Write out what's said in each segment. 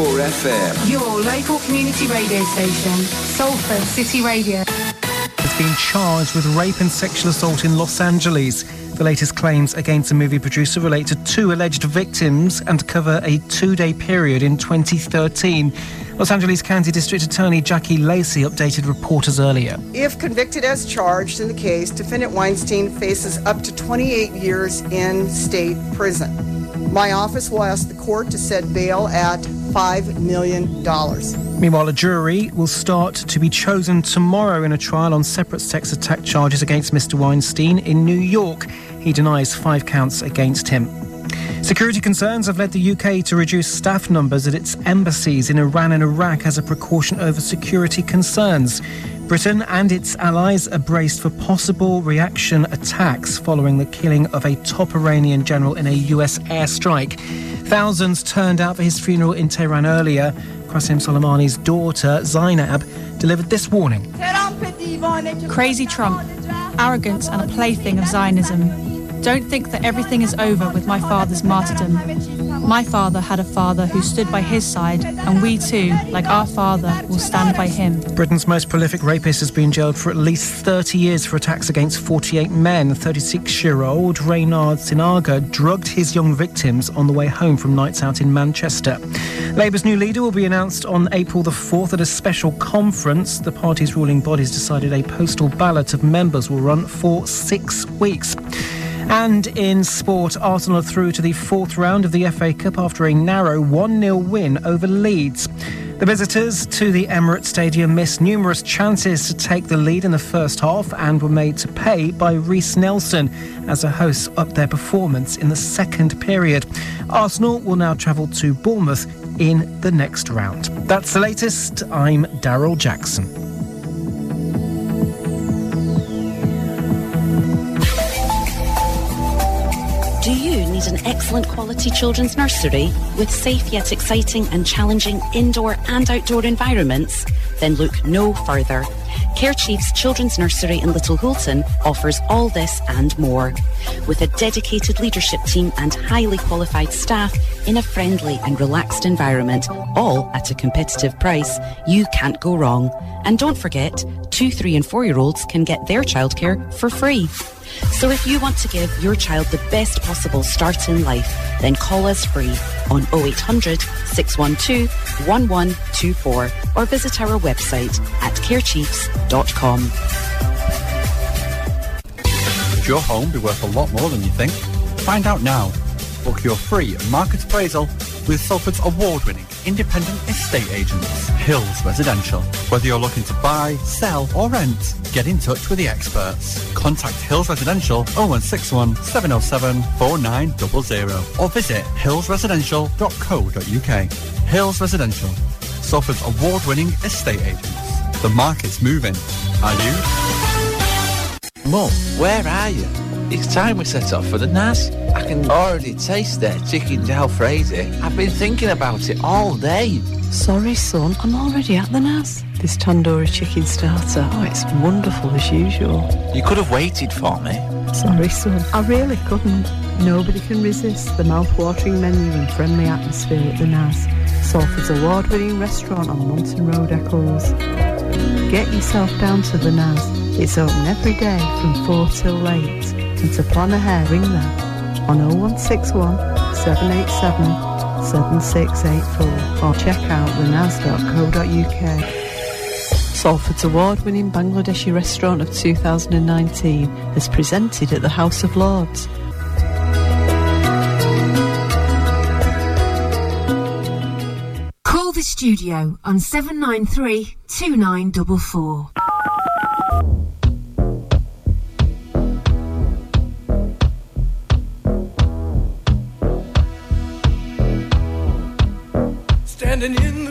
FM. Your local community radio station, Salford City Radio. Has been charged with rape and sexual assault in Los Angeles. The latest claims against the movie producer relate to two alleged victims and cover a two day period in 2013. Los Angeles County District Attorney Jackie Lacey updated reporters earlier. If convicted as charged in the case, defendant Weinstein faces up to 28 years in state prison. My office will ask the court to set bail at $5 million. Meanwhile, a jury will start to be chosen tomorrow in a trial on separate sex attack charges against Mr. Weinstein in New York. He denies five counts against him. Security concerns have led the UK to reduce staff numbers at its embassies in Iran and Iraq as a precaution over security concerns. Britain and its allies are braced for possible reaction attacks following the killing of a top Iranian general in a US airstrike. Thousands turned out for his funeral in Tehran earlier. Qasim Soleimani's daughter, Zainab, delivered this warning. Crazy Trump, arrogance and a plaything of Zionism. Don't think that everything is over with my father's martyrdom. My father had a father who stood by his side, and we too, like our father, will stand by him. Britain's most prolific rapist has been jailed for at least 30 years for attacks against 48 men. 36 year old Reynhard Sinaga drugged his young victims on the way home from nights out in Manchester. Labour's new leader will be announced on April the 4th at a special conference. The party's ruling bodies decided a postal ballot of members will run for six weeks. And in sport, Arsenal through to the fourth round of the FA Cup after a narrow 1 0 win over Leeds. The visitors to the Emirates Stadium missed numerous chances to take the lead in the first half and were made to pay by Reiss Nelson as the hosts upped their performance in the second period. Arsenal will now travel to Bournemouth in the next round. That's the latest. I'm Daryl Jackson. An excellent quality children's nursery with safe yet exciting and challenging indoor and outdoor environments? Then look no further. Care Chiefs Children's Nursery in Little Hulton offers all this and more. With a dedicated leadership team and highly qualified staff in a friendly and relaxed environment, all at a competitive price, you can't go wrong. And don't forget, two, three and four year olds can get their childcare for free. So if you want to give your child the best possible start in life, then call us free on 0800 612 1124 or visit our website at carechiefs.com. Could your home be worth a lot more than you think? Find out now. Book your free market appraisal with Salford's award-winning independent estate agents, Hills Residential. Whether you're looking to buy, sell or rent, get in touch with the experts. Contact Hills Residential 0161 707 4900 or visit hillsresidential.co.uk. Hills Residential, Salford's award-winning estate agents. The market's moving. Are you? Mum, where are you? It's time we set off for the Naz. I can already taste their chicken jalfrezi. I've been thinking about it all day. Sorry, son, I'm already at the Naz. This tandoori chicken starter, oh, it's wonderful as usual. You could have waited for me. Sorry, son, I really couldn't. Nobody can resist the mouth-watering menu and friendly atmosphere at the Naz. Salford's award-winning restaurant on Monton Road, Eccles. Get yourself down to the Naz. It's open every day from 4 till 8. And to plan ahead, ring them on 0161 787 7684 or check out thenaz.co.uk. Salford's award-winning Bangladeshi restaurant of 2019 is presented at the House of Lords. Call the studio on 793 2944. Standing in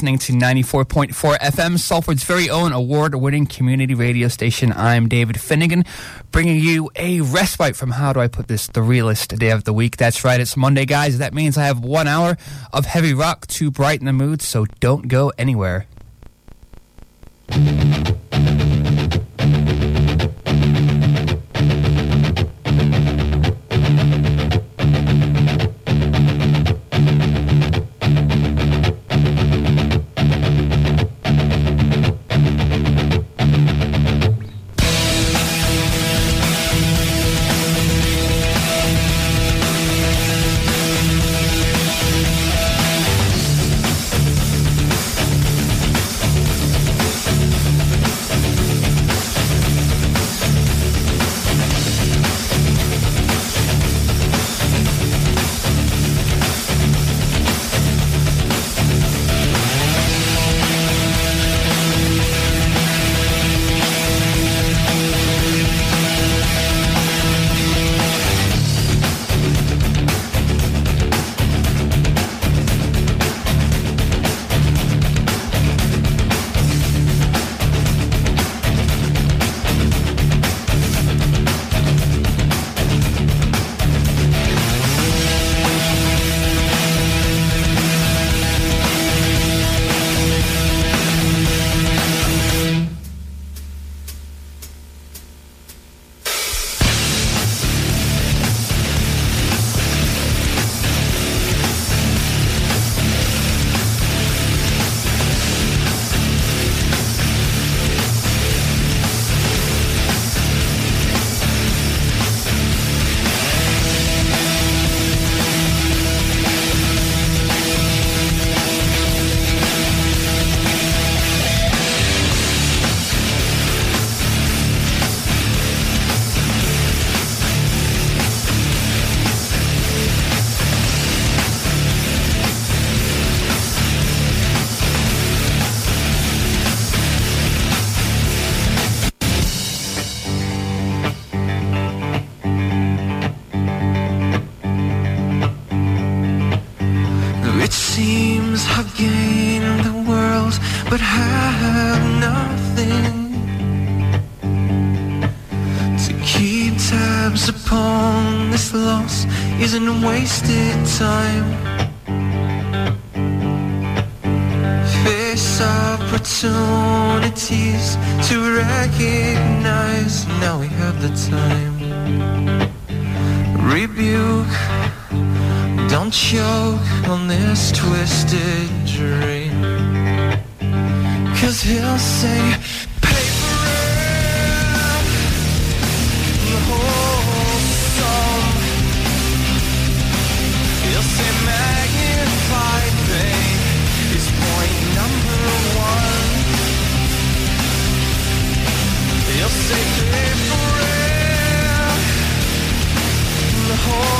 listening to 94.4 FM, Salford's very own award winning community radio station. I'm David Finnigan, bringing you a respite from how do I put this, the realest day of the week. That's right, it's Monday, guys. That means I have one hour of heavy rock to brighten the mood, so don't go anywhere. upon this loss isn't wasted time. Face opportunities to recognize now we have the time. Rebuke, don't choke on this twisted dream. Cause he'll say, pay for it. The whole Take me for. The whole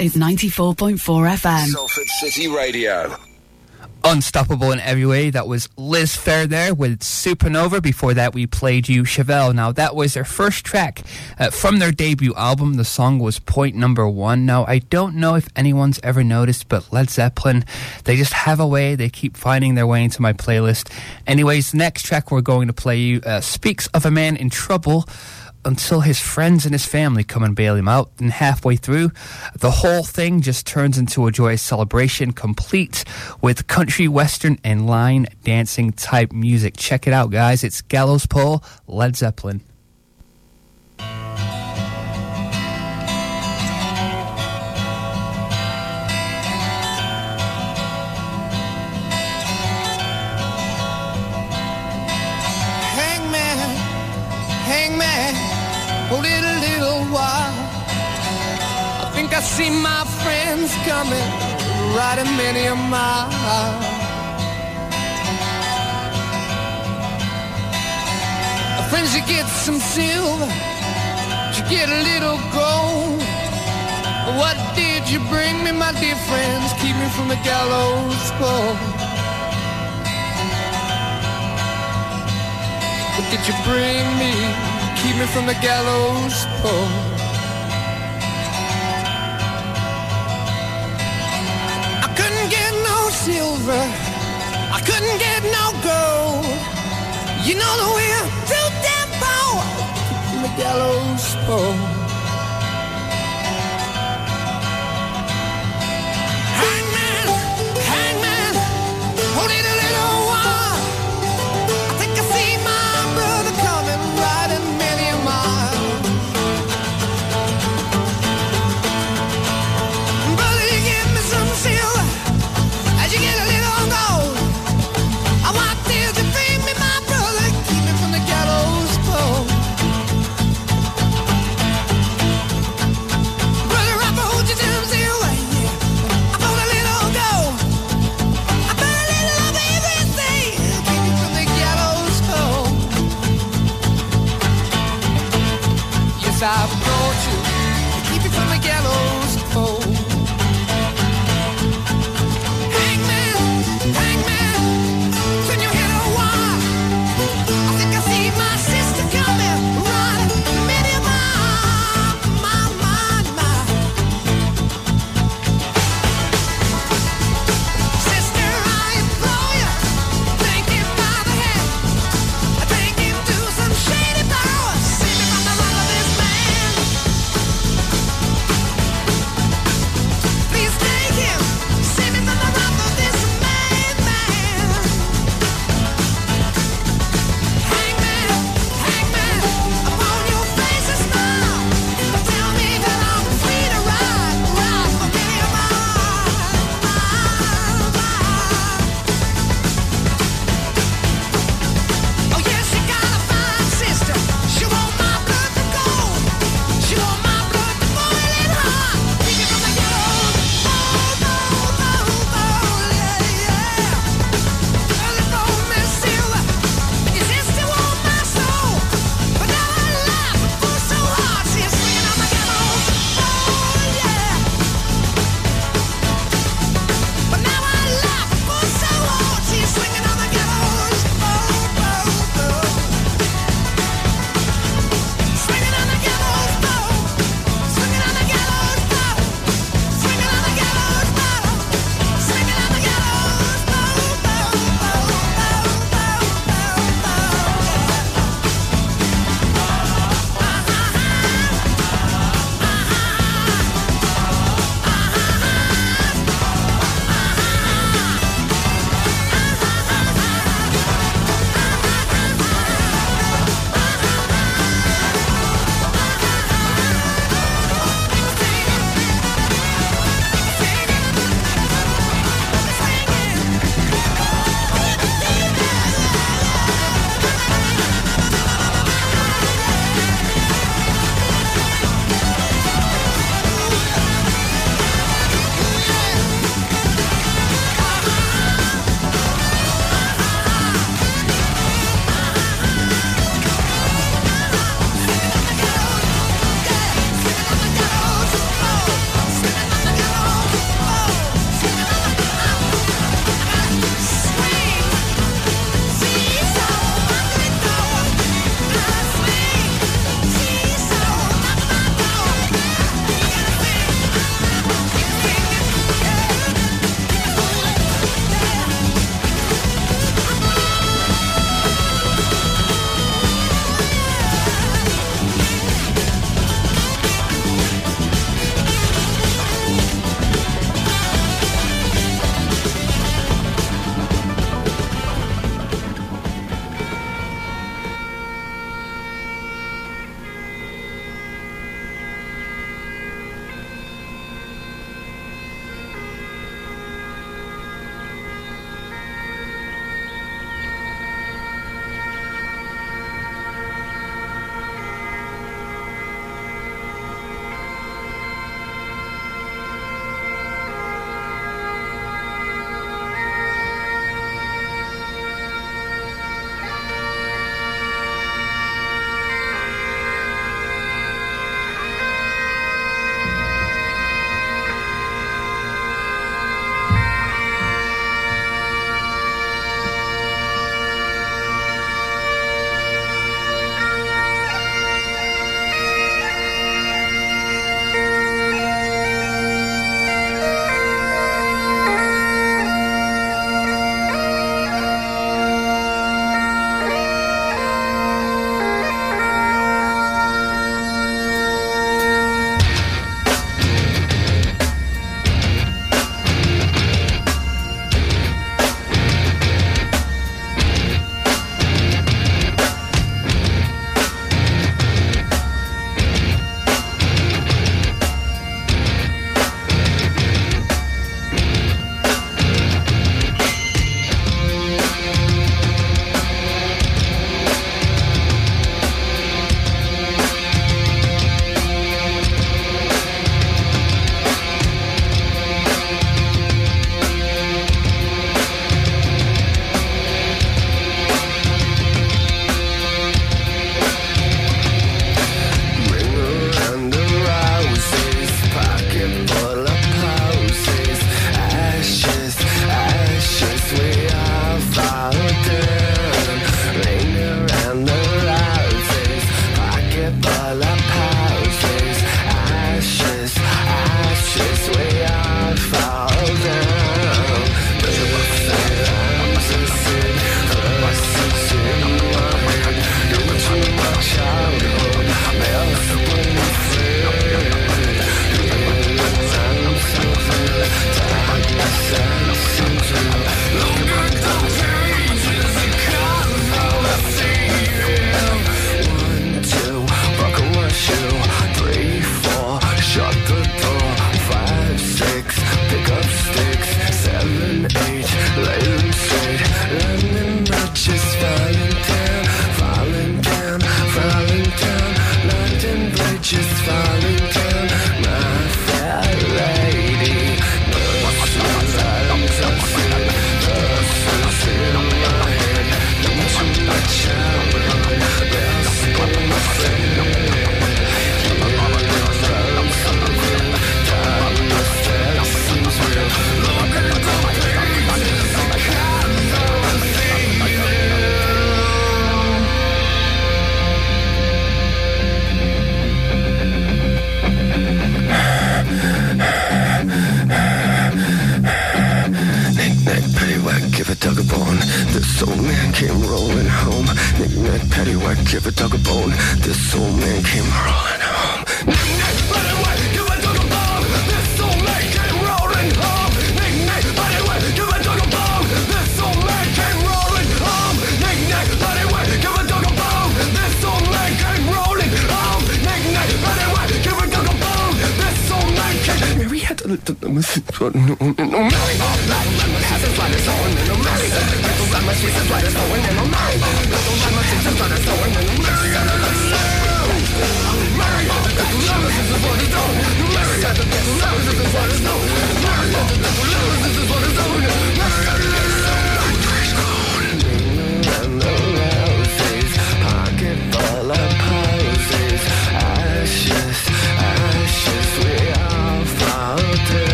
is 94.4 FM. Salford City Radio. Unstoppable in every way. That was Liz Phair there with Supernova. Before that, we played you Chevelle. Now, that was their first track uh, from their debut album. The song was Point Number One. Now, I don't know if anyone's ever noticed, but Led Zeppelin, they just have a way. They keep finding their way into my playlist. Anyways, the next track we're going to play you uh, speaks of a man in trouble until his friends and his family come and bail him out. And halfway through, the whole thing just turns into a joyous celebration, complete with country, western, and line dancing type music. Check it out, guys. It's Gallows Pole, Led Zeppelin. See my friends coming, riding many a mile. My friends, you get some silver, you get a little gold. What did you bring me, my dear friends? Keep me from the gallows pole. What did you bring me? Keep me from the gallows pole. Silver. I couldn't get no gold. You know the way I'm too damn poor. The gallows pole.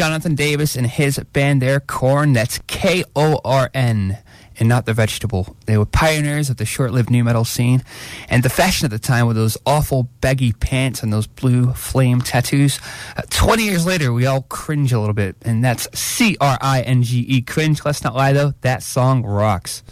Jonathan Davis and his band there, Korn. That's K O R N and not the vegetable. They were pioneers of the short lived nu metal scene and the fashion at the time with those awful baggy pants and those blue flame tattoos. Uh, 20 years later, we all cringe a little bit, and that's C R I N G E, cringe. Let's not lie though, that song rocks.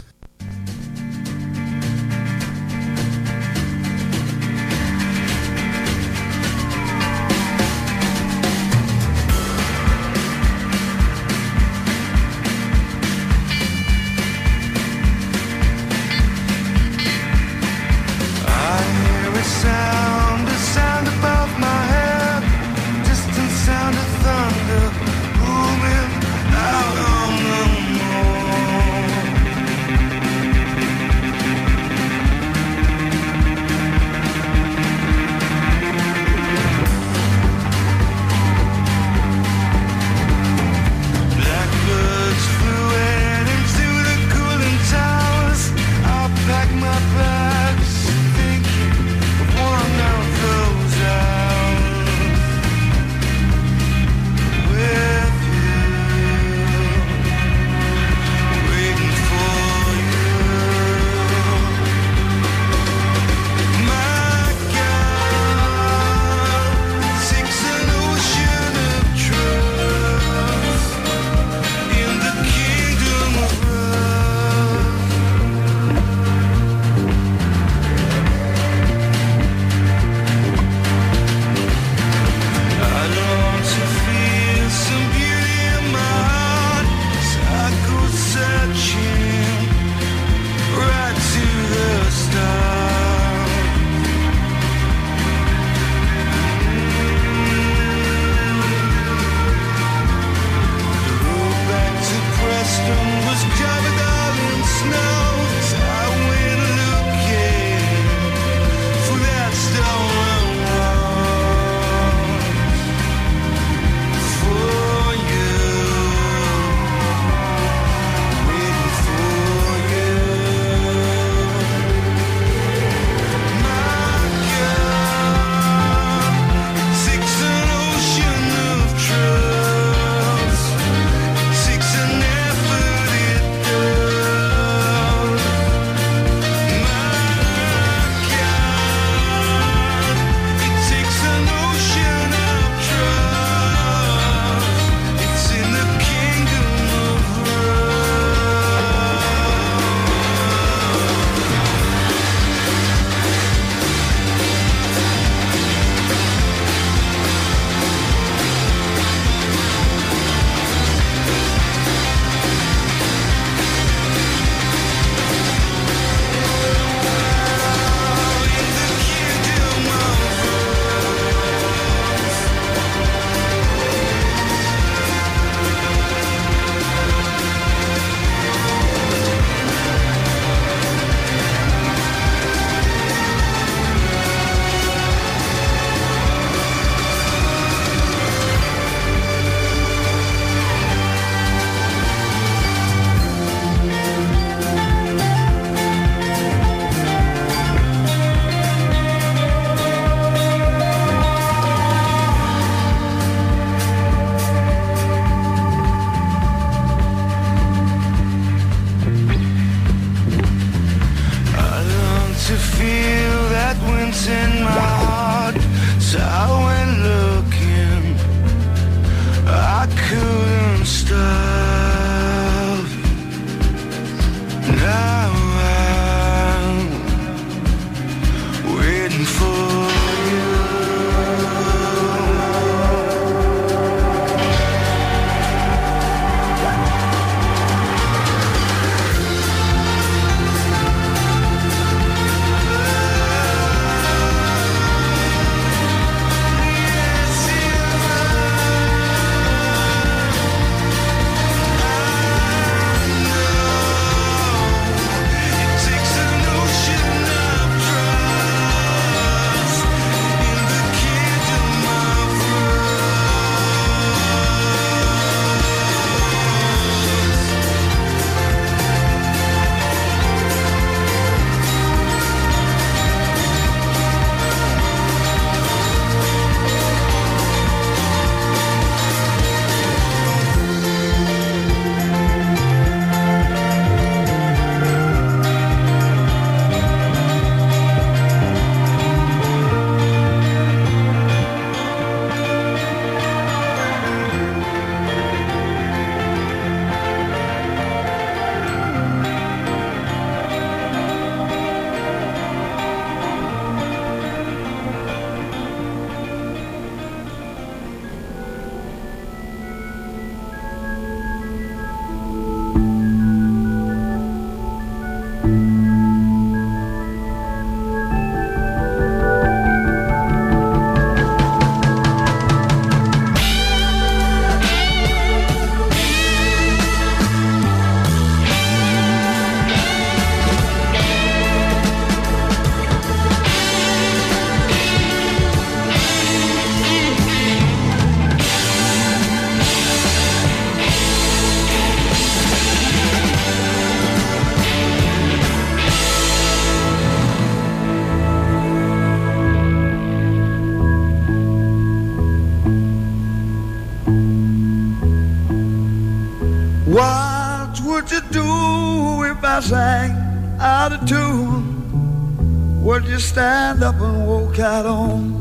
Out on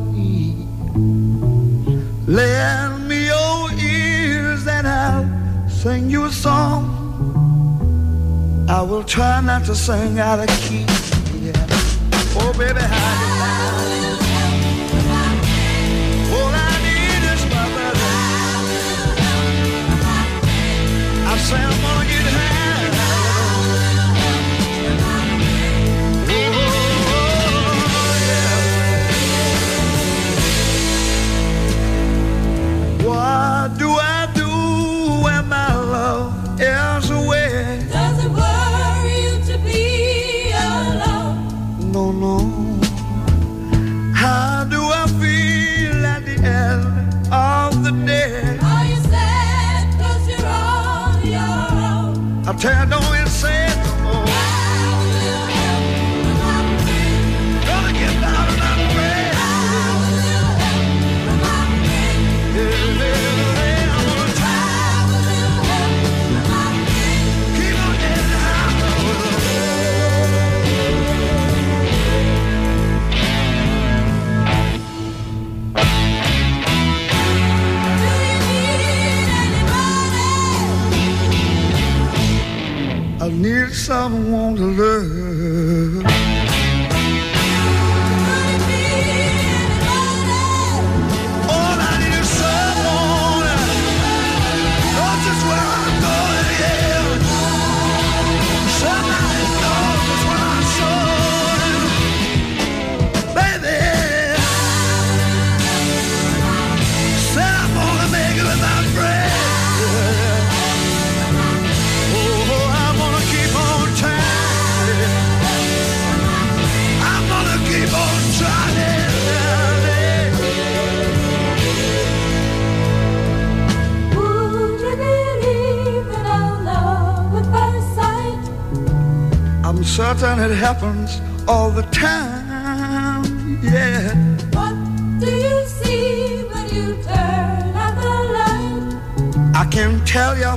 I'm certain it happens all the time. Yeah. What do you see when you turn out the light? I can't tell you,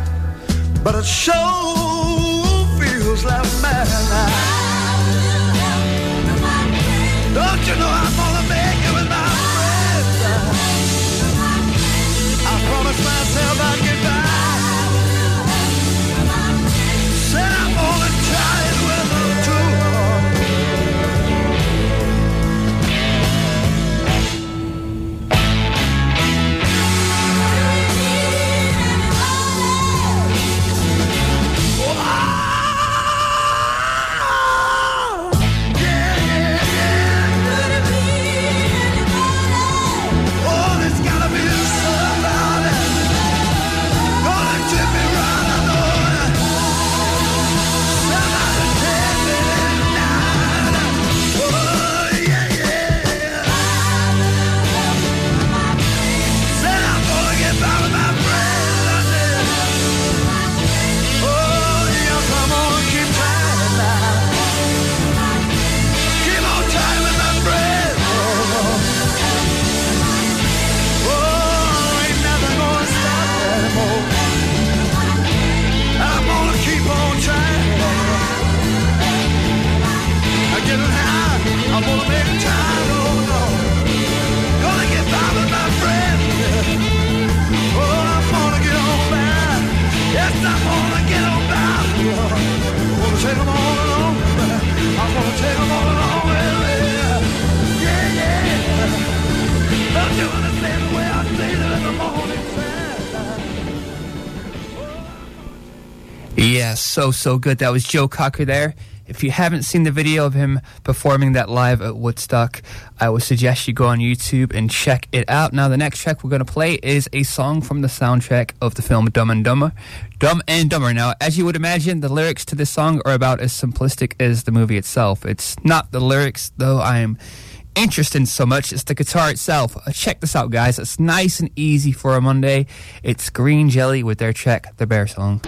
but it sure feels like madness. Don't you know I'm gonna make it Yeah, so, so good. That was Joe Cocker there. If you haven't seen the video of him performing that live at Woodstock, I would suggest you go on YouTube and check it out. Now, the next track we're going to play is a song from the soundtrack of the film Dumb and Dumber. Dumb and Dumber. Now, as you would imagine, the lyrics to this song are about as simplistic as the movie itself. It's not the lyrics, though I'm interested in so much. It's the guitar itself. Uh, check this out, guys. It's nice and easy for a Monday. It's Green Jelly with their track, The Bear Song.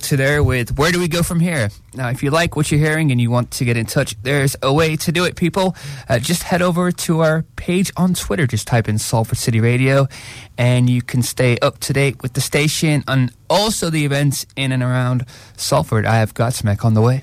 Filter there with Where Do We Go From Here? Now, if you like what you're hearing and you want to get in touch, there's a way to do it, people. Uh, just head over to our page on Twitter. Just type in Salford City Radio and you can stay up to date with the station and also the events in and around Salford. I have Godsmack on the way.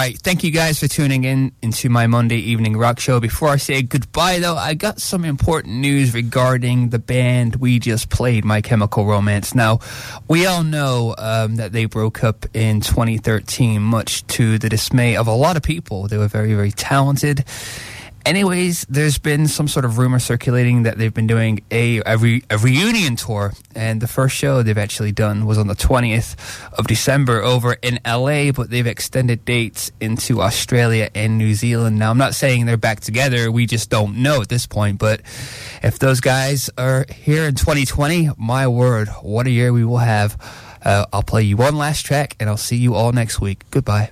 Right. Thank you guys for tuning in into my Monday evening rock show. Before I say goodbye, though, I got some important news regarding the band we just played, My Chemical Romance. Now, we all know um, that they broke up in 2013, much to the dismay of a lot of people. They were very, very talented. Anyways, there's been some sort of rumor circulating that they've been doing a, a, re, a, reunion tour, and the first show they've actually done was on the 20th of December over in LA, but they've extended dates into Australia and New Zealand. Now, I'm not saying they're back together, we just don't know at this point, but if those guys are here in 2020, my word, what a year we will have. Uh, I'll play you one last track, and I'll see you all next week. Goodbye.